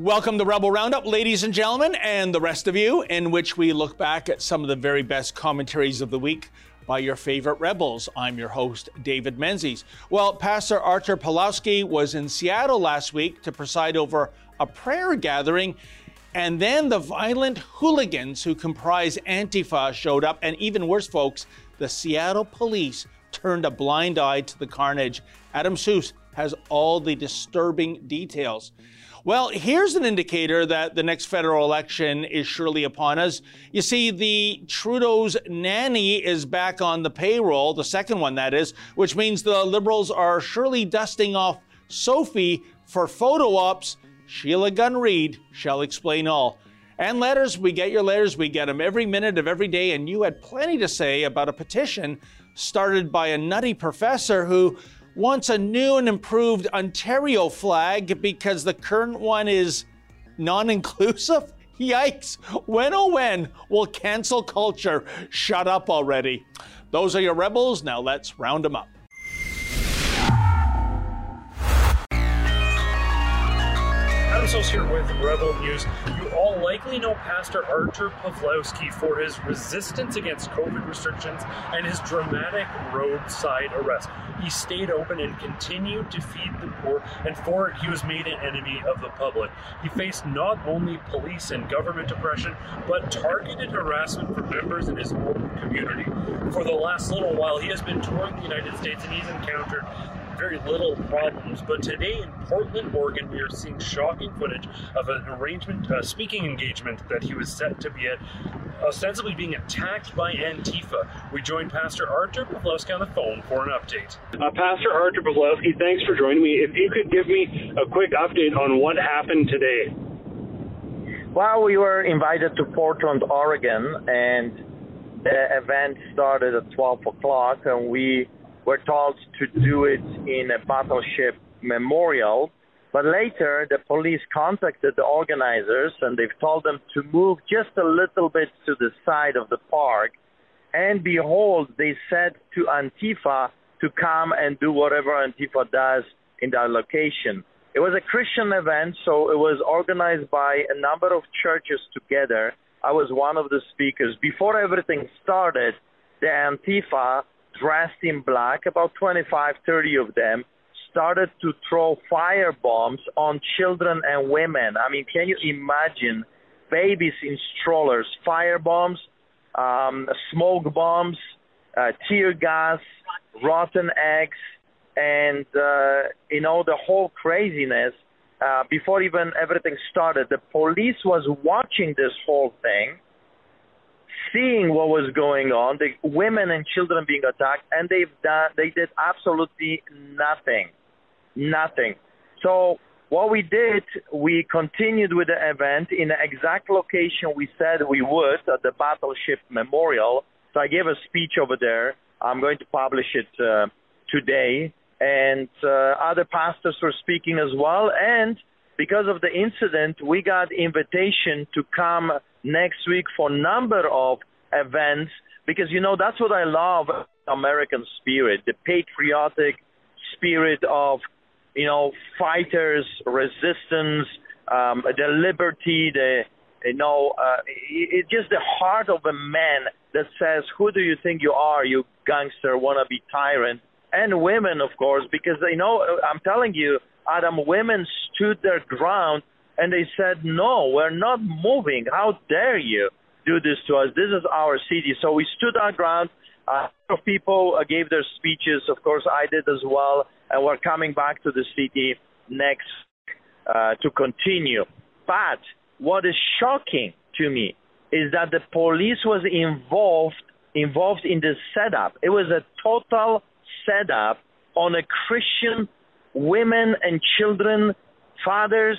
Welcome to Rebel Roundup, ladies and gentlemen, and the rest of you, in which we look back at some of the very best commentaries of the week by your favorite rebels. I'm your host, David Menzies. Well, Pastor Artur Pawlowski was in Seattle last week to preside over a prayer gathering, and then the violent hooligans who comprise Antifa showed up, and even worse, folks, the Seattle police turned a blind eye to the carnage. Adam Soos has all the disturbing details. Well, here's an indicator that the next federal election is surely upon us. You see, the Trudeau's nanny is back on the payroll, the second one that is, which means the Liberals are surely dusting off Sophie for photo ops. Sheila Gunn Reid shall explain all. And letters, we get your letters, we get them every minute of every day, and you had plenty to say about a petition started by a nutty professor who wants a new and improved Ontario flag because the current one is non inclusive? Yikes! When oh when will cancel culture shut up already? Those are your rebels. Now let's round them up. Adam here with Rebel News. You all likely know Pastor Artur Pawlowski for his resistance against COVID restrictions and his dramatic roadside arrest. He stayed open and continued to feed the poor, and for it, he was made an enemy of the public. He faced not only police and government oppression, but targeted harassment from members in his own community. For the last little while, he has been touring the United States and he's encountered very little problems. But today in Portland, Oregon, we are seeing shocking footage of an arrangement, a speaking engagement that he was set to be at, ostensibly being attacked by Antifa. We joined Pastor Artur Pawlowski on the phone for an update. Uh, Pastor Artur Pawlowski, thanks for joining me. If you could give me a quick update on what happened today. Well, we were invited to Portland, Oregon, and the event started at 12 o'clock, and we were told to do it in a battleship memorial. But later, the police contacted the organizers and they've told them to move just a little bit to the side of the park. And behold, they said to Antifa to come and do whatever Antifa does in that location. It was a Christian event, so it was organized by a number of churches together. I was one of the speakers. Before everything started, the Antifa dressed in black, about 25, 30 of them, started to throw fire bombs on children and women. I mean, can you imagine babies in strollers, fire bombs, um, smoke bombs, uh, tear gas, rotten eggs, and uh, you know the whole craziness. Uh, before even everything started, the police was watching this whole thing seeing what was going on, the women and children being attacked, and they've done they did absolutely nothing, nothing. So what we did, we continued with the event in the exact location we said we would at the Battleship Memorial. So I gave a speech over there. I'm going to publish it uh, today, and uh, other pastors were speaking as well. And because of the incident, we got invitation to come next week for number of events because you know that's what I love American spirit, the patriotic spirit of you know fighters, resistance, um, the liberty, the you know uh, it's it, just the heart of a man that says, "Who do you think you are, you gangster, wannabe tyrant?" And women, of course, because you know I'm telling you, Adam, women stood their ground and they said, no, we're not moving. How dare you do this to us? This is our city. So we stood our ground. Uh, of people uh, gave their speeches. Of course, I did as well. And we're coming back to the city next uh, to continue. But what is shocking to me is that the police was involved involved in the setup. It was a total setup on a Christian women and children, fathers,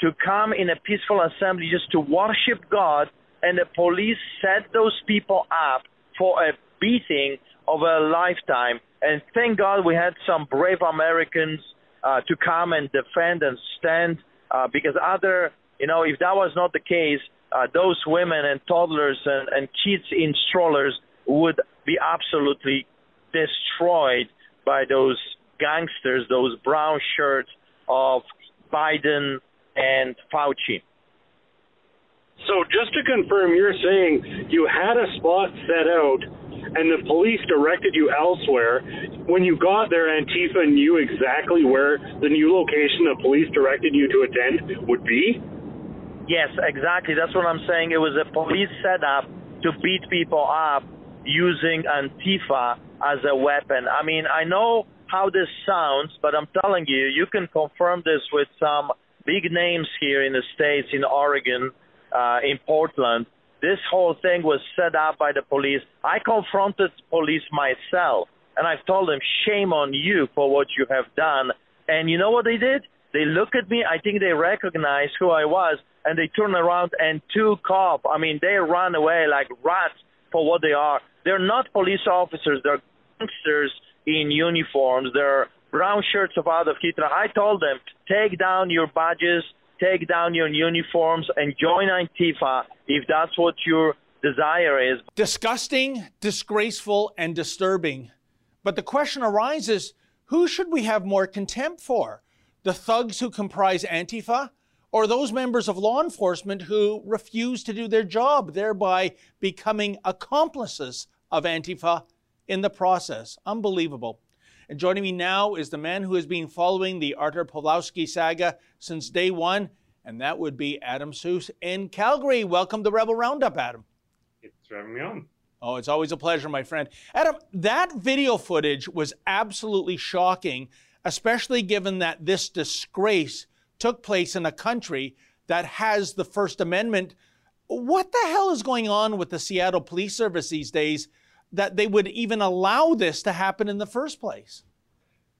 to come in a peaceful assembly just to worship God, and the police set those people up for a beating of a lifetime. And thank God we had some brave Americans uh, to come and defend and stand, uh, because other, you know, if that was not the case, uh, those women and toddlers and, and kids in strollers would be absolutely destroyed by those gangsters, those brown shirts of Biden and Fauci. So just to confirm, you're saying you had a spot set out and the police directed you elsewhere. When you got there, Antifa knew exactly where the new location the police directed you to attend would be? Yes, exactly. That's what I'm saying. It was a police setup to beat people up using Antifa as a weapon. I mean, I know how this sounds, but I'm telling you, you can confirm this with some big names here in the States, in Oregon, uh, in Portland. This whole thing was set up by the police. I confronted police myself, and I've told them, shame on you for what you have done. And you know what they did? They look at me. I think they recognize who I was, and they turn around and two cop. I mean, they run away like rats for what they are. They're not police officers. They're gangsters in uniforms. They're brown shirts of Adolf Hitler. I told them, take down your badges, take down your uniforms, and join Antifa if that's what your desire is. Disgusting, disgraceful, and disturbing. But the question arises who should we have more contempt for? The thugs who comprise Antifa? Or those members of law enforcement who refuse to do their job, thereby becoming accomplices of Antifa in the process? Unbelievable. And joining me now is the man who has been following the Artur Pawlowski saga since day one, and that would be Adam Soos in Calgary. Welcome to Rebel Roundup, Adam. Thanks for having me on. Oh, it's always a pleasure, my friend. Adam, that video footage was absolutely shocking, especially given that this disgrace took place in a country that has the First Amendment. What the hell is going on with the Seattle Police Service these days? That they would even allow this to happen in the first place?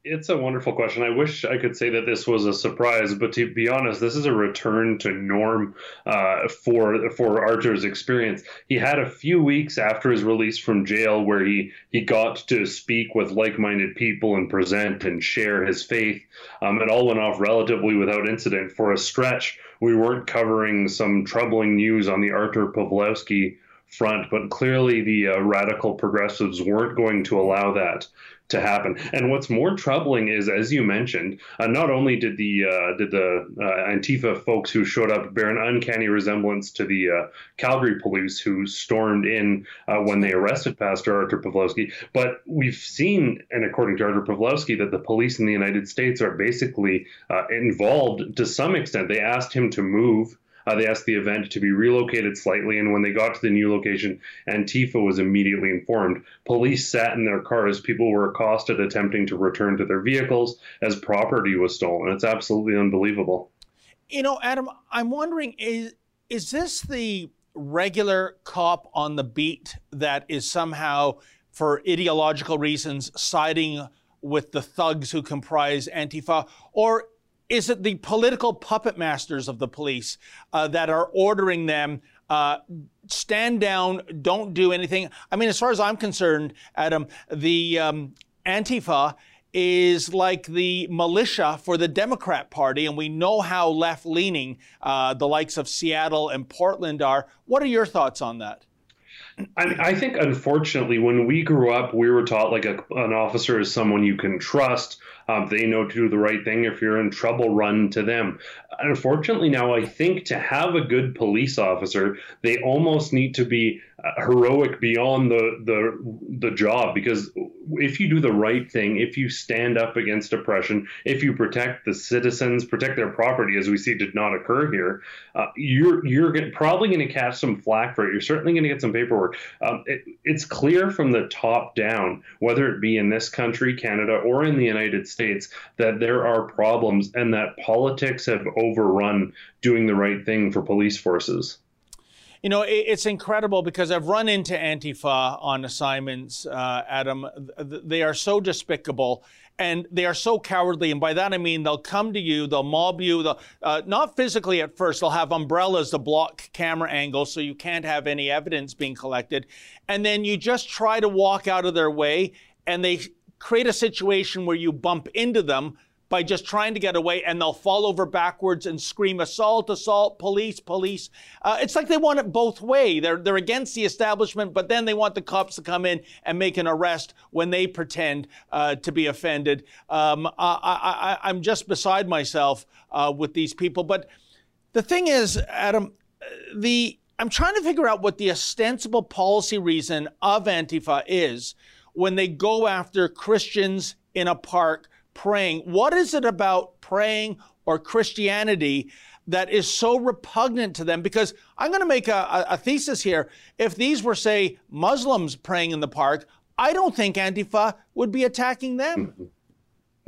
It's a wonderful question. I wish I could say that this was a surprise, but to be honest, this is a return to norm uh, for for Artur's experience. He had a few weeks after his release from jail where he he got to speak with like-minded people and present and share his faith. Um, it all went off relatively without incident. For a stretch, we weren't covering some troubling news on the Artur Pawlowski front, but clearly the uh, radical progressives weren't going to allow that to happen. And what's more troubling is, as you mentioned, uh, not only did the uh, did the uh, Antifa folks who showed up bear an uncanny resemblance to the uh, Calgary police who stormed in uh, when they arrested Pastor Artur Pawlowski, but we've seen, and according to Artur Pawlowski, that the police in the United States are basically involved to some extent. They asked him to move uh, they asked the event to be relocated slightly, and when they got to the new location, Antifa was immediately informed. Police sat in their cars. People were accosted attempting to return to their vehicles as property was stolen. It's absolutely unbelievable. You know, Adam, I'm wondering is is this the regular cop on the beat that is somehow, for ideological reasons, siding with the thugs who comprise Antifa, or is it the political puppet masters of the police uh, that are ordering them uh, stand down, don't do anything? I mean, as far as I'm concerned, Adam, the um, Antifa is like the militia for the Democrat Party, and we know how left leaning uh, the likes of Seattle and Portland are. What are your thoughts on that? I, I, think, unfortunately, when we grew up, we were taught like a, an officer is someone you can trust. Um, they know to do the right thing. If you're in trouble, run to them. Unfortunately, now I think to have a good police officer, they almost need to be heroic beyond the the the job because if you do the right thing, if you stand up against oppression, if you protect the citizens, protect their property, as we see did not occur here, uh, you're you're probably going to catch some flack for it. You're certainly going to get some paperwork. Um, it, it's clear from the top down, whether it be in this country, Canada, or in the United States, that there are problems and that politics have overrun doing the right thing for police forces. You know, it's incredible because I've run into Antifa on assignments, uh, Adam. They are so despicable and they are so cowardly. And by that I mean they'll come to you, they'll mob you, they'll, uh, not physically at first, they'll have umbrellas to block camera angles so you can't have any evidence being collected. And then you just try to walk out of their way and they create a situation where you bump into them by just trying to get away and they'll fall over backwards and scream assault assault police police. Uh, it's like they want it both way. They're, they're against the establishment but then they want the cops to come in and make an arrest when they pretend uh, to be offended. Um, I, am just beside myself uh, with these people. But The thing is, Adam, the I'm trying to figure out what the ostensible policy reason of Antifa is when they go after Christians in a park praying. What is it about praying or Christianity that is so repugnant to them? Because I'm going to make a, a, thesis here. If these were, say, Muslims praying in the park, I don't think Antifa would be attacking them. Mm-hmm.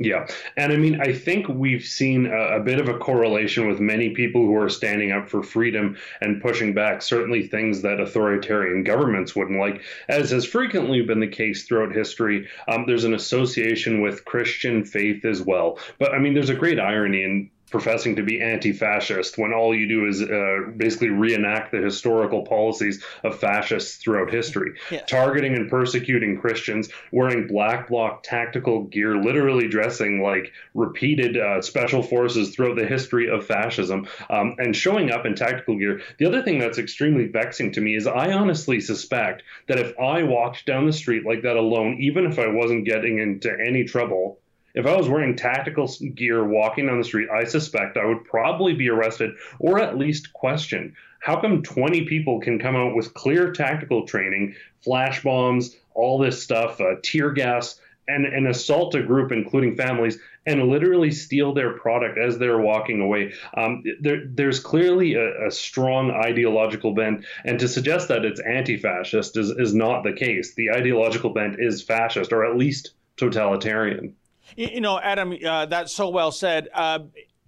Yeah. And I mean, I think we've seen a, a, bit of a correlation with many people who are standing up for freedom and pushing back certainly things that authoritarian governments wouldn't like, as has frequently been the case throughout history. Um, there's an association with Christian faith as well. But I mean, there's a great irony in professing to be anti-fascist when all you do is uh, basically reenact the historical policies of fascists throughout history yeah. targeting and persecuting christians wearing black bloc tactical gear literally dressing like repeated uh, special forces throughout the history of fascism um, and showing up in tactical gear the other thing that's extremely vexing to me is i honestly suspect that if i walked down the street like that alone even if i wasn't getting into any trouble if I was wearing tactical gear walking down the street, I suspect I would probably be arrested or at least questioned. How come 20 people can come out with clear tactical training, flash bombs, all this stuff, uh, tear gas, and, and assault a group, including families, and literally steal their product as they're walking away. Um, there, there's clearly a, a, strong ideological bent, and to suggest that it's anti fascist is, is not the case. The ideological bent is fascist, or at least totalitarian. You know, Adam, uh, that's so well said. Uh,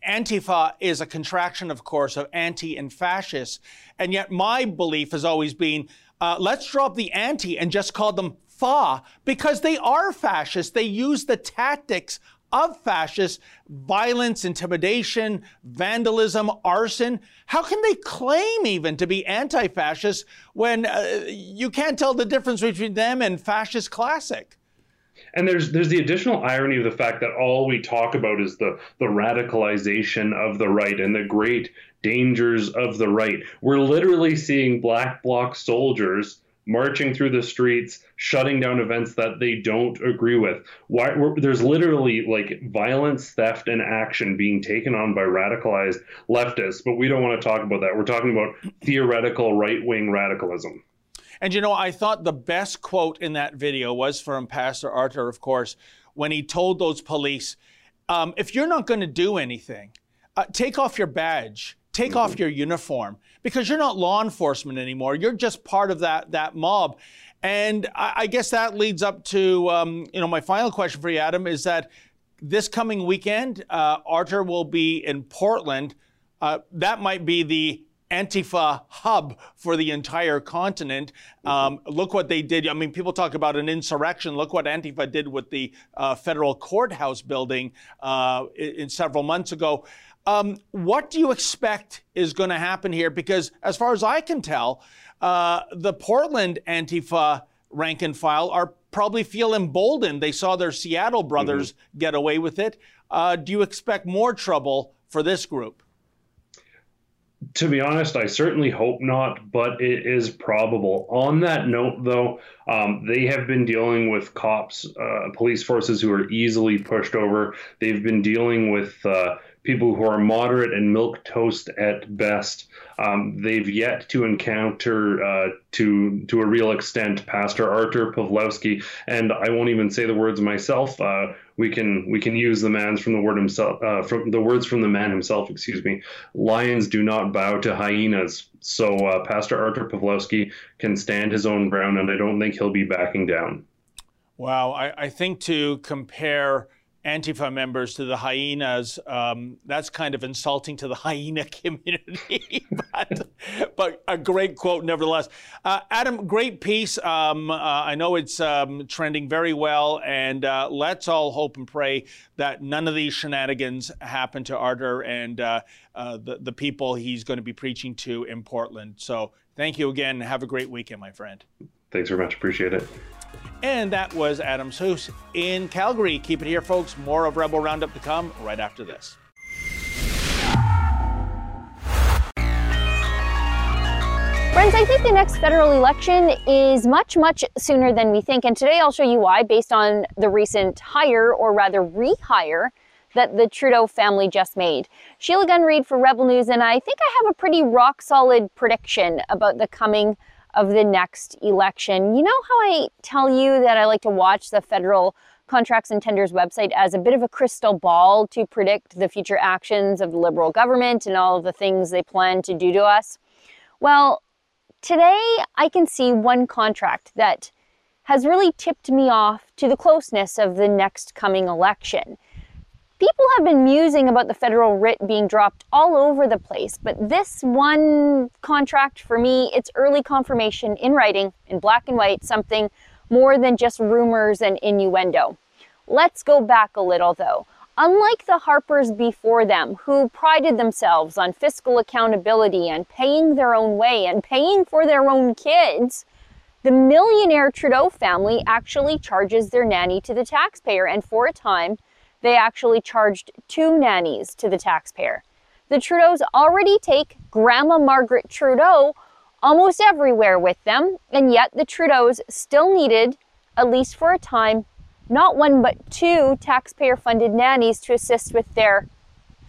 Antifa is a contraction, of course, of anti and fascist. And yet, my belief has always been uh, let's drop the anti and just call them fa because they are fascist. They use the tactics of fascists violence, intimidation, vandalism, arson. How can they claim even to be anti fascist when uh, you can't tell the difference between them and fascist classic? And there's there's the additional irony of the fact that all we talk about is the the radicalization of the right and the great dangers of the right. We're literally seeing black bloc soldiers marching through the streets, shutting down events that they don't agree with. Why, there's literally like violence, theft, and action being taken on by radicalized leftists, but we don't want to talk about that. We're talking about theoretical right wing radicalism. And you know, I thought the best quote in that video was from Pastor Artur, of course, when he told those police, um, if you're not going to do anything, uh, take off your badge, take off your uniform, because you're not law enforcement anymore. You're just part of that, that mob. And I, I guess that leads up to, um, you know, my final question for you, Adam, is that this coming weekend, uh, Artur will be in Portland. Uh, that might be the Antifa hub for the entire continent. Um, look what they did. I mean, people talk about an insurrection. Look what Antifa did with the uh, federal courthouse building uh, in, in, several months ago. Um, what do you expect is going to happen here? Because as far as I can tell, uh, the Portland Antifa rank and file are probably feel emboldened. They saw their Seattle brothers mm-hmm. get away with it. Uh, do you expect more trouble for this group? To be honest, I certainly hope not, but it is probable. On that note, though, um, they have been dealing with cops, uh, police forces who are easily pushed over. They've been dealing with uh, people who are moderate and milk toast at best. Um, they've yet to encounter, uh, to to a real extent, Pastor Arthur Pawlowski, and I won't even say the words myself. Uh, we can we can use the man's from the word himself, uh, from the words from the man himself. Excuse me. Lions do not bow to hyenas. So uh, Pastor arthur Pawlowski can stand his own ground, and I don't think he'll be backing down. Wow, I, I think to compare Antifa members to the hyenas, um, that's kind of insulting to the hyena community. but, but, a great quote nevertheless. Uh, Adam, great piece. Um, uh, I know it's um, trending very well, and uh, let's all hope and pray that none of these shenanigans happen to Artur and uh, uh, the, the people he's going to be preaching to in Portland. So thank you again. Have a great weekend, my friend. Thanks very much. Appreciate it. And that was Adam Soos in Calgary. Keep it here, folks. More of Rebel Roundup to come right after this. Friends, I think the next federal election is much, much sooner than we think. And today I'll show you why, based on the recent hire, or rather rehire, that the Trudeau family just made. Sheila Gunn Reid for Rebel News, and I think I have a pretty rock solid prediction about the coming of the next election. You know how I tell you that I like to watch the federal contracts and tenders website as a bit of a crystal ball to predict the future actions of the Liberal government and all of the things they plan to do to us? Well, today I can see one contract that has really tipped me off to the closeness of the next coming election. People have been musing about the federal writ being dropped all over the place, but this one contract for me, it's early confirmation in writing, in black and white, something more than just rumors and innuendo. Let's go back a little though. Unlike the Harpers before them, who prided themselves on fiscal accountability and paying their own way and paying for their own kids, the millionaire Trudeau family actually charges their nanny to the taxpayer, and for a time, they actually charged two nannies to the taxpayer. The Trudeaus already take Grandma Margaret Trudeau almost everywhere with them, and yet the Trudeaus still needed, at least for a time, not one but two taxpayer funded nannies to assist with their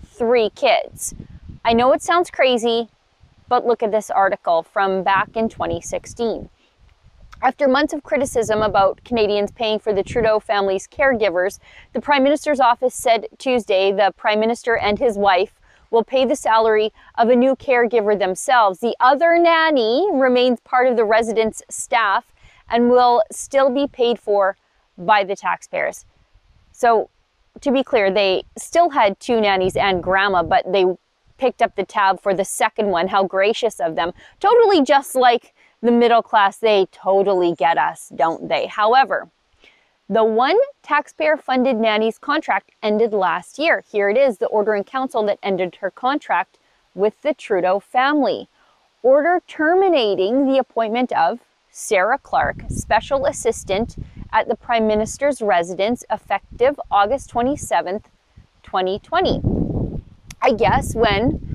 three kids. I know it sounds crazy, but look at this article from back in 2016. After months of criticism about Canadians paying for the Trudeau family's caregivers, the Prime Minister's office said Tuesday the Prime Minister and his wife will pay the salary of a new caregiver themselves. The other nanny remains part of the resident's staff and will still be paid for by the taxpayers. So, to be clear, they still had two nannies and grandma, but they picked up the tab for the second one. How gracious of them. Totally just like the middle class, they totally get us, don't they? However, the one taxpayer funded nanny's contract ended last year. Here it is the order in council that ended her contract with the Trudeau family. Order terminating the appointment of Sarah Clark, special assistant at the Prime Minister's residence, effective August 27th, 2020. I guess when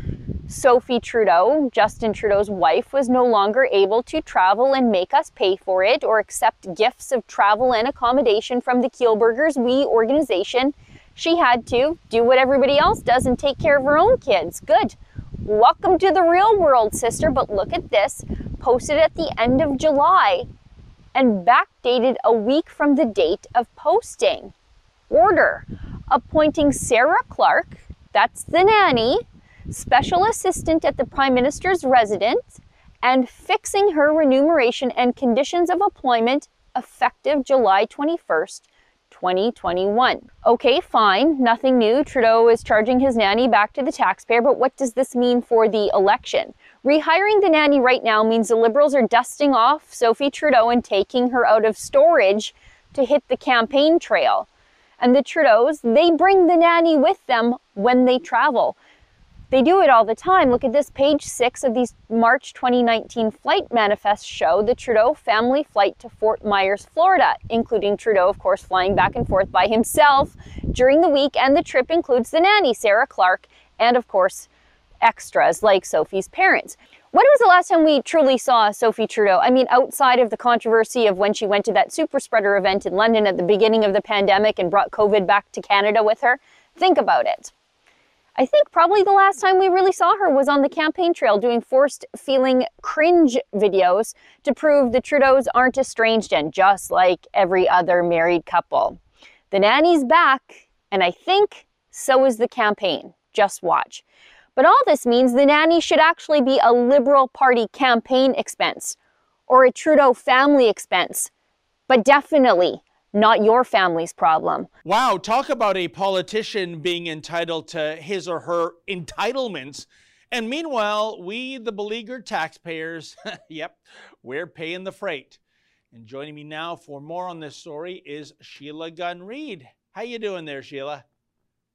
Sophie Trudeau, Justin Trudeau's wife, was no longer able to travel and make us pay for it or accept gifts of travel and accommodation from the Kielburgers We organization. She had to do what everybody else does and take care of her own kids. Good. Welcome to the real world, sister. But look at this posted at the end of July and backdated a week from the date of posting. Order appointing Sarah Clark, that's the nanny, special assistant at the Prime Minister's residence, and fixing her remuneration and conditions of employment effective July 21st, 2021. Okay, fine, nothing new. Trudeau is charging his nanny back to the taxpayer, but what does this mean for the election? Rehiring the nanny right now means the Liberals are dusting off Sophie Trudeau and taking her out of storage to hit the campaign trail. And the Trudeaus, they bring the nanny with them when they travel. They do it all the time. Look at this page six of these March 2019 flight manifests show the Trudeau family flight to Fort Myers, Florida, including Trudeau, of course, flying back and forth by himself during the week. And the trip includes the nanny, Sarah Clark, and of course, extras like Sophie's parents. When was the last time we truly saw Sophie Trudeau? I mean, outside of the controversy of when she went to that super spreader event in London at the beginning of the pandemic and brought COVID back to Canada with her, think about it. I think probably the last time we really saw her was on the campaign trail doing forced feeling cringe videos to prove the Trudeaus aren't estranged and just like every other married couple. The nanny's back, and I think so is the campaign. Just watch. But all this means the nanny should actually be a Liberal Party campaign expense or a Trudeau family expense, but definitely not your family's problem. Wow, talk about a politician being entitled to his or her entitlements. And meanwhile, we, the beleaguered taxpayers, yep, we're paying the freight. And joining me now for more on this story is Sheila Gunn Reid. How you doing there, Sheila?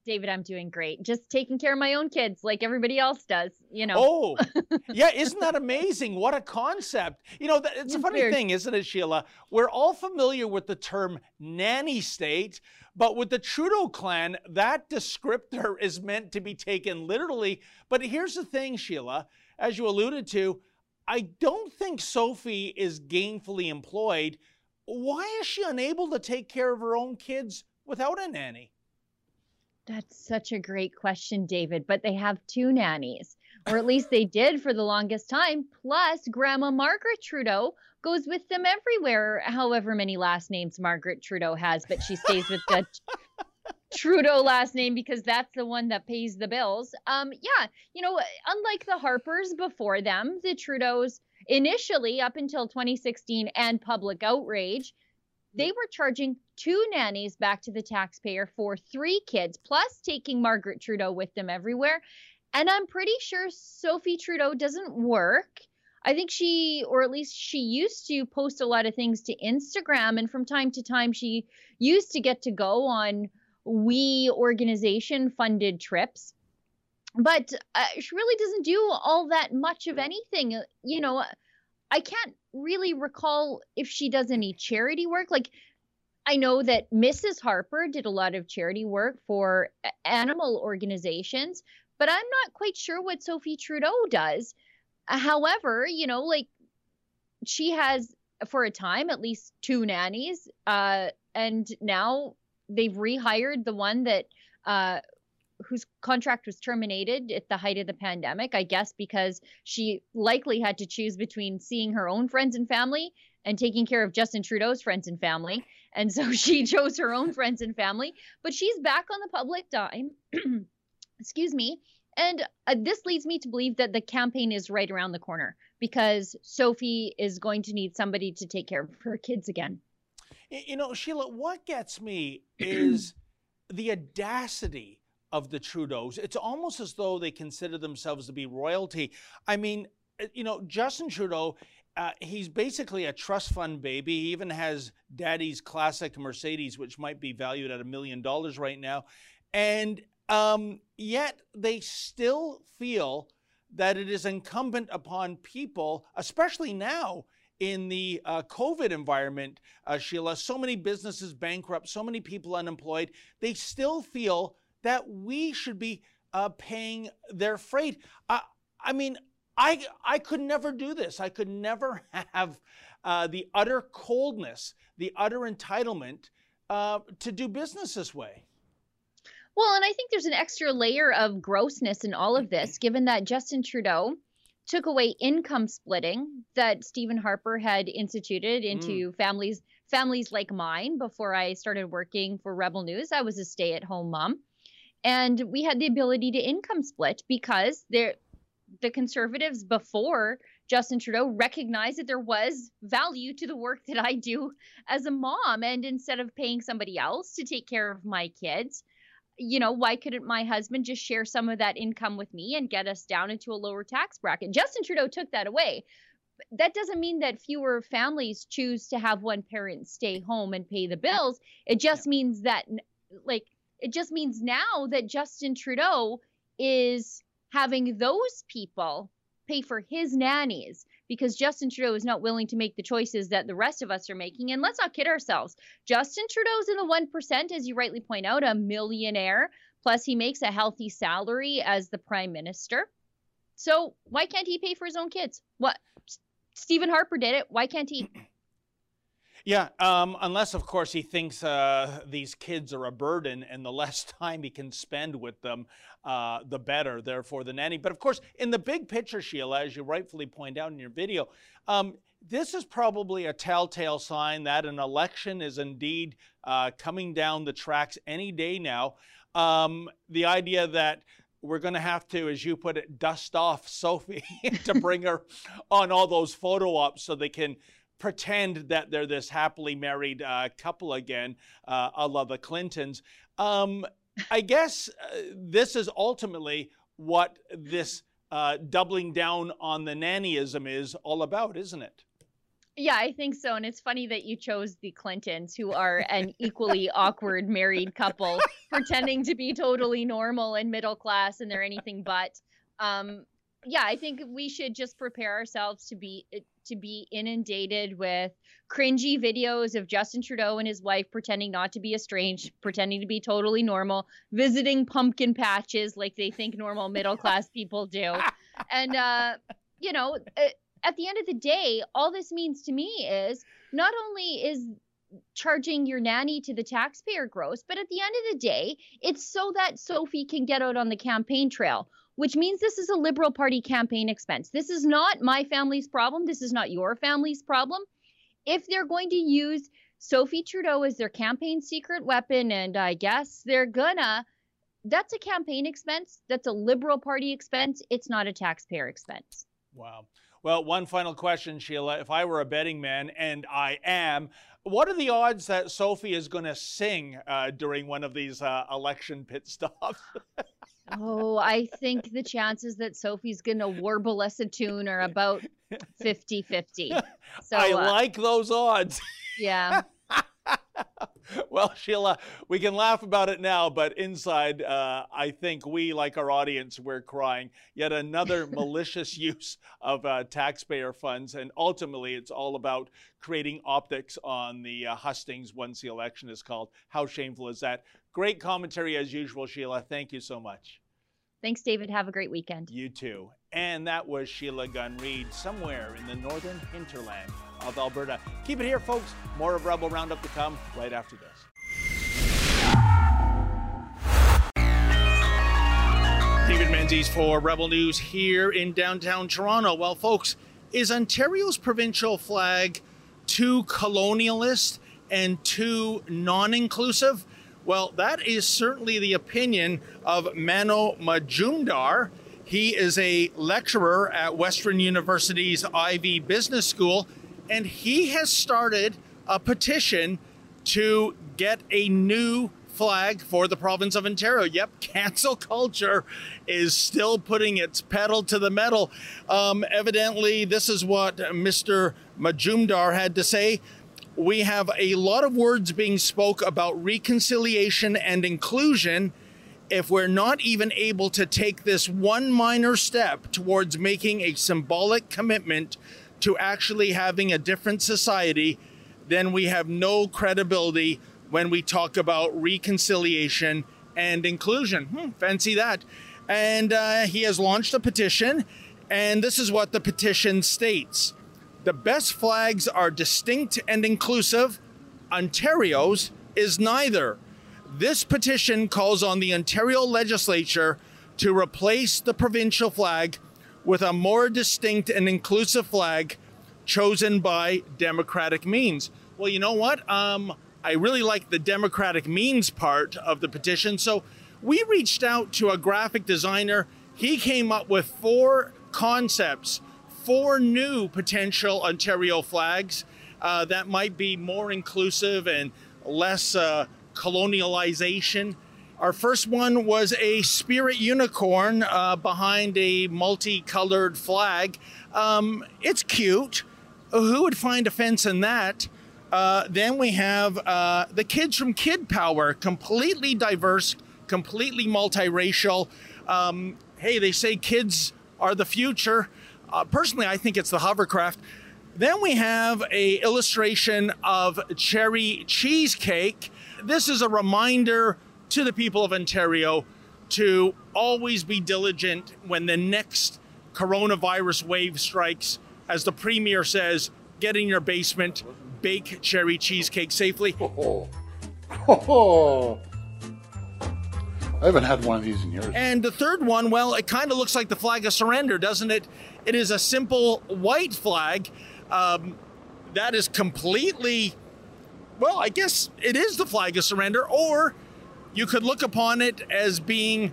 David, I'm doing great. Just taking care of my own kids like everybody else does, you know. Oh, yeah. Isn't that amazing? What a concept. You know, it's a funny weird. thing, isn't it, Sheila? We're all familiar with the term nanny state, but with the Trudeau clan, that descriptor is meant to be taken literally. But here's the thing, Sheila, as you alluded to, I don't think Sophie is gainfully employed. Why is she unable to take care of her own kids without a nanny? That's such a great question, David. But they have two nannies, or at least they did for the longest time. Plus, Grandma Margaret Trudeau goes with them everywhere, however many last names Margaret Trudeau has, but she stays with the Trudeau last name because that's the one that pays the bills. Um, yeah, you know, unlike the Harpers before them, the Trudeaus initially up until 2016 and public outrage, they were charging two nannies back to the taxpayer for three kids, plus taking Margaret Trudeau with them everywhere. And I'm pretty sure Sophie Trudeau doesn't work. I think she, or at least she used to post a lot of things to Instagram. And from time to time, she used to get to go on we organization funded trips. But uh, she really doesn't do all that much of anything. You know, I can't really recall if she does any charity work. Like, I know that Mrs. Harper did a lot of charity work for animal organizations, but I'm not quite sure what Sophie Trudeau does. However, you know, like she has for a time at least two nannies, uh, and now they've rehired the one that uh, whose contract was terminated at the height of the pandemic, I guess because she likely had to choose between seeing her own friends and family and taking care of Justin Trudeau's friends and family. And so she chose her own friends and family, but she's back on the public dime. Excuse me. And uh, this leads me to believe that the campaign is right around the corner because Sophie is going to need somebody to take care of her kids again. You know, Sheila, what gets me is the audacity of the Trudeaus. It's almost as though they consider themselves to be royalty. I mean, uh, you know, Justin Trudeau, uh, he's basically a trust fund baby. He even has daddy's classic Mercedes, which might be valued at a million dollars right now. And um, yet they still feel that it is incumbent upon people, especially now, in the uh, COVID environment, uh, Sheila, so many businesses bankrupt, so many people unemployed, they still feel that we should be uh, paying their freight. I mean, I, I could never do this. I could never have uh, the utter coldness, the utter entitlement uh, to do business this way. Well, and I think there's an extra layer of grossness in all of this, given that Justin Trudeau took away income splitting that Stephen Harper had instituted into mm. families families like mine before I started working for Rebel News. I was a stay-at-home mom. And we had the ability to income split because there the conservatives before Justin Trudeau recognized that there was value to the work that I do as a mom. And instead of paying somebody else to take care of my kids, you know, why couldn't my husband just share some of that income with me and get us down into a lower tax bracket? Justin Trudeau took that away. That doesn't mean that fewer families choose to have one parent stay home and pay the bills. It just means that, like, it just means now that Justin Trudeau is having those people pay for his nannies because Justin Trudeau is not willing to make the choices that the rest of us are making. And let's not kid ourselves. Justin Trudeau's in the 1%, as you rightly point out, a millionaire. Plus, he makes a healthy salary as the prime minister. So why can't he pay for his own kids? What? Stephen Harper did it. Why can't he? Yeah, um, unless, of course, he thinks uh, these kids are a burden and the less time he can spend with them, uh, the better, therefore, the nanny. But of course, in the big picture, Sheila, as you rightfully point out in your video, um, this is probably a telltale sign that an election is indeed uh, coming down the tracks any day now. Um, the idea that we're going to have to, as you put it, dust off Sophie to bring her on all those photo ops so they can pretend that they're this happily married uh, couple again, uh, a la the Clintons. Um, I guess uh, this is ultimately what this uh, doubling down on the nannyism is all about, isn't it? Yeah, I think so. And it's funny that you chose the Clintons, who are an equally awkward married couple, pretending to be totally normal and middle class, and they're anything but. Um, yeah, I think we should just prepare ourselves to be to be inundated with cringy videos of Justin Trudeau and his wife pretending not to be estranged, pretending to be totally normal, visiting pumpkin patches like they think normal middle class people do. And, uh, you know, at the end of the day, all this means to me is not only is charging your nanny to the taxpayer gross, but at the end of the day, it's so that Sophie can get out on the campaign trail, which means this is a Liberal Party campaign expense. This is not my family's problem. This is not your family's problem. If they're going to use Sophie Trudeau as their campaign secret weapon, and I guess they're gonna, that's a campaign expense. That's a Liberal Party expense. It's not a taxpayer expense. Wow. Well, one final question, Sheila. If I were a betting man, and I am, what are the odds that Sophie is going to sing uh, during one of these uh, election pit stops? oh, I think the chances that Sophie's going to warble us a tune are about 50 50. So, I uh, like those odds. Yeah. well, Sheila, we can laugh about it now, but inside, uh, I think we, like our audience, we're crying. Yet another malicious use of uh, taxpayer funds. And ultimately, it's all about creating optics on the uh, hustings once the election is called. How shameful is that? Great commentary as usual, Sheila. Thank you so much. Thanks, David. Have a great weekend. You too. And that was Sheila Gunn Reid, somewhere in the northern hinterland of Alberta. Keep it here, folks. More of Rebel Roundup to come right after this. David Menzies for Rebel News here in downtown Toronto. Well, folks, is Ontario's provincial flag too colonialist and too non inclusive? Well, that is certainly the opinion of Mano Majumdar. He is a lecturer at Western University's Ivey Business School and he has started a petition to get a new flag for the province of Ontario. Yep, cancel culture is still putting its pedal to the metal. Um, evidently, this is what Mr. Majumdar had to say. We have a lot of words being spoke about reconciliation and inclusion. If we're not even able to take this one minor step towards making a symbolic commitment to actually having a different society, then we have no credibility when we talk about reconciliation and inclusion. Hmm, fancy that. And uh, he has launched a petition, and this is what the petition states The best flags are distinct and inclusive. Ontario's is neither. This petition calls on the Ontario legislature to replace the provincial flag with a more distinct and inclusive flag chosen by democratic means. Well, you know what? Um, I really like the democratic means part of the petition. So we reached out to a graphic designer. He came up with four concepts, four new potential Ontario flags uh, that might be more inclusive and less uh, colonialization our first one was a spirit unicorn uh, behind a multicolored flag. Um, it's cute. Who would find offense in that? Uh, then we have uh, the kids from Kid Power, completely diverse, completely multiracial. Um, hey, they say kids are the future. Uh, personally, I think it's the hovercraft. Then we have a illustration of cherry cheesecake. This is a reminder to the people of Ontario to always be diligent when the next coronavirus wave strikes. As the Premier says, get in your basement, bake cherry cheesecake safely. Oh, oh. I haven't had one of these in years. And the third one, well, it kind of looks like the flag of surrender, doesn't it? It is a simple white flag um, that is completely, well, I guess it is the flag of surrender, or you could look upon it as being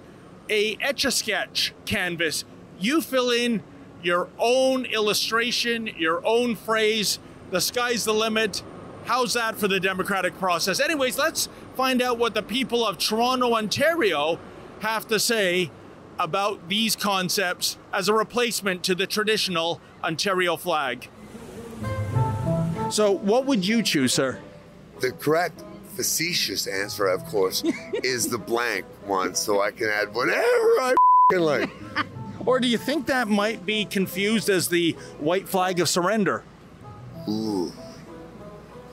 a etch-a-sketch canvas. You fill in your own illustration, your own phrase. The sky's the limit. How's that for the democratic process? Anyways, let's find out what the people of Toronto, Ontario have to say about these concepts as a replacement to the traditional Ontario flag. So, what would you choose, sir? The correct facetious answer, of course, is the blank one, so I can add whatever I like. or do you think that might be confused as the white flag of surrender? Ooh.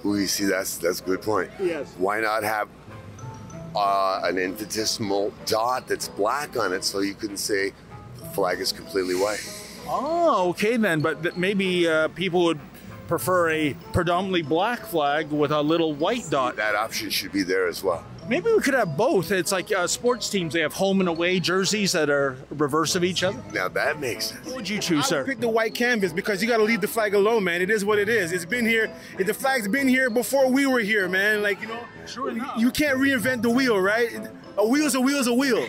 Ooh, you see, that's that's a good point. Yes. Why not have uh, an infinitesimal dot that's black on it so you can say the flag is completely white? Oh, okay then. But maybe uh, people would prefer a predominantly black flag with a little white dot. That option should be there as well. Maybe we could have both. It's like uh, sports teams; they have home and away jerseys that are reverse of each other. Now that makes sense. What would you choose, I sir? would pick the white canvas because you got to leave the flag alone, man. It is what it is. It's been here. The flag's been here before we were here, man. Like you know, Sure enough. you can't reinvent the wheel, right? A wheel's a wheel's a wheel.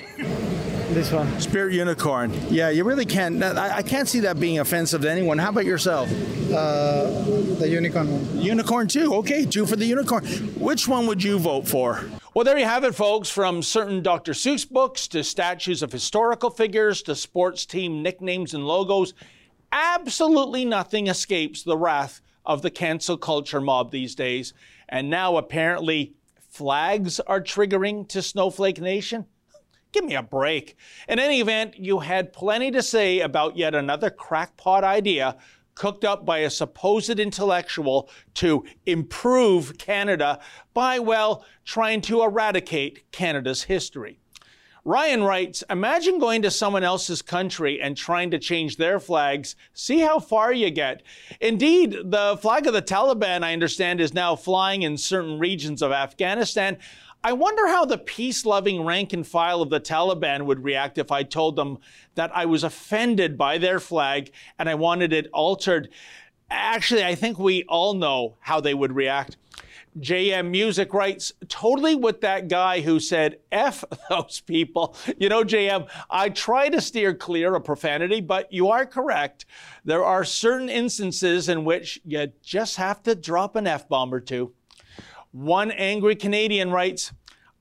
This one. Spirit unicorn. Yeah, you really can't. I, I can't see that being offensive to anyone. How about yourself? Uh, the unicorn one. Unicorn too. Okay, two for the unicorn. Which one would you vote for? Well, there you have it, folks. From certain Dr. Seuss books to statues of historical figures to sports team nicknames and logos, absolutely nothing escapes the wrath of the cancel culture mob these days. And now apparently flags are triggering to Snowflake Nation. Give me a break. In any event, you had plenty to say about yet another crackpot idea cooked up by a supposed intellectual to improve Canada by, well, trying to eradicate Canada's history. Ryan writes Imagine going to someone else's country and trying to change their flags. See how far you get. Indeed, the flag of the Taliban, I understand, is now flying in certain regions of Afghanistan. I wonder how the peace loving rank and file of the Taliban would react if I told them that I was offended by their flag and I wanted it altered. Actually, I think we all know how they would react. JM Music writes, totally with that guy who said, F those people. You know, JM, I try to steer clear of profanity, but you are correct. There are certain instances in which you just have to drop an F bomb or two. One angry Canadian writes,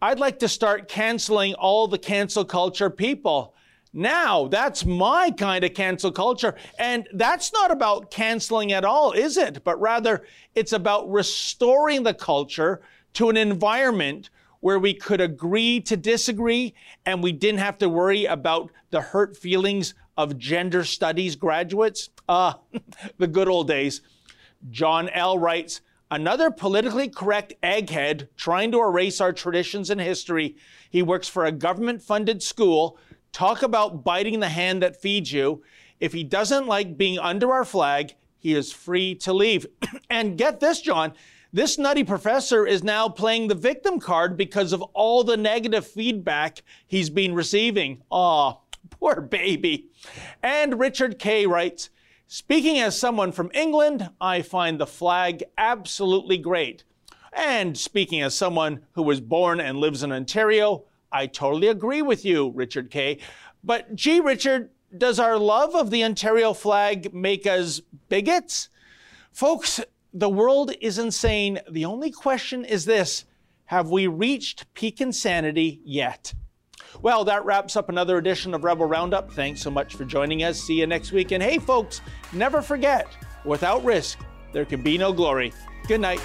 I'd like to start canceling all the cancel culture people. Now, that's my kind of cancel culture. And that's not about canceling at all, is it? But rather, it's about restoring the culture to an environment where we could agree to disagree and we didn't have to worry about the hurt feelings of gender studies graduates. Ah, the good old days. John L. writes, Another politically correct egghead trying to erase our traditions and history. He works for a government funded school. Talk about biting the hand that feeds you. If he doesn't like being under our flag, he is free to leave. and get this, John. This nutty professor is now playing the victim card because of all the negative feedback he's been receiving. Aw, poor baby. And Richard K. writes, Speaking as someone from England, I find the flag absolutely great. And speaking as someone who was born and lives in Ontario, I totally agree with you, Richard K. But gee, Richard, does our love of the Ontario flag make us bigots? Folks, the world is insane. The only question is this Have we reached peak insanity yet? Well, that wraps up another edition of Rebel Roundup. Thanks so much for joining us. See you next week. And hey, folks, never forget without risk, there can be no glory. Good night.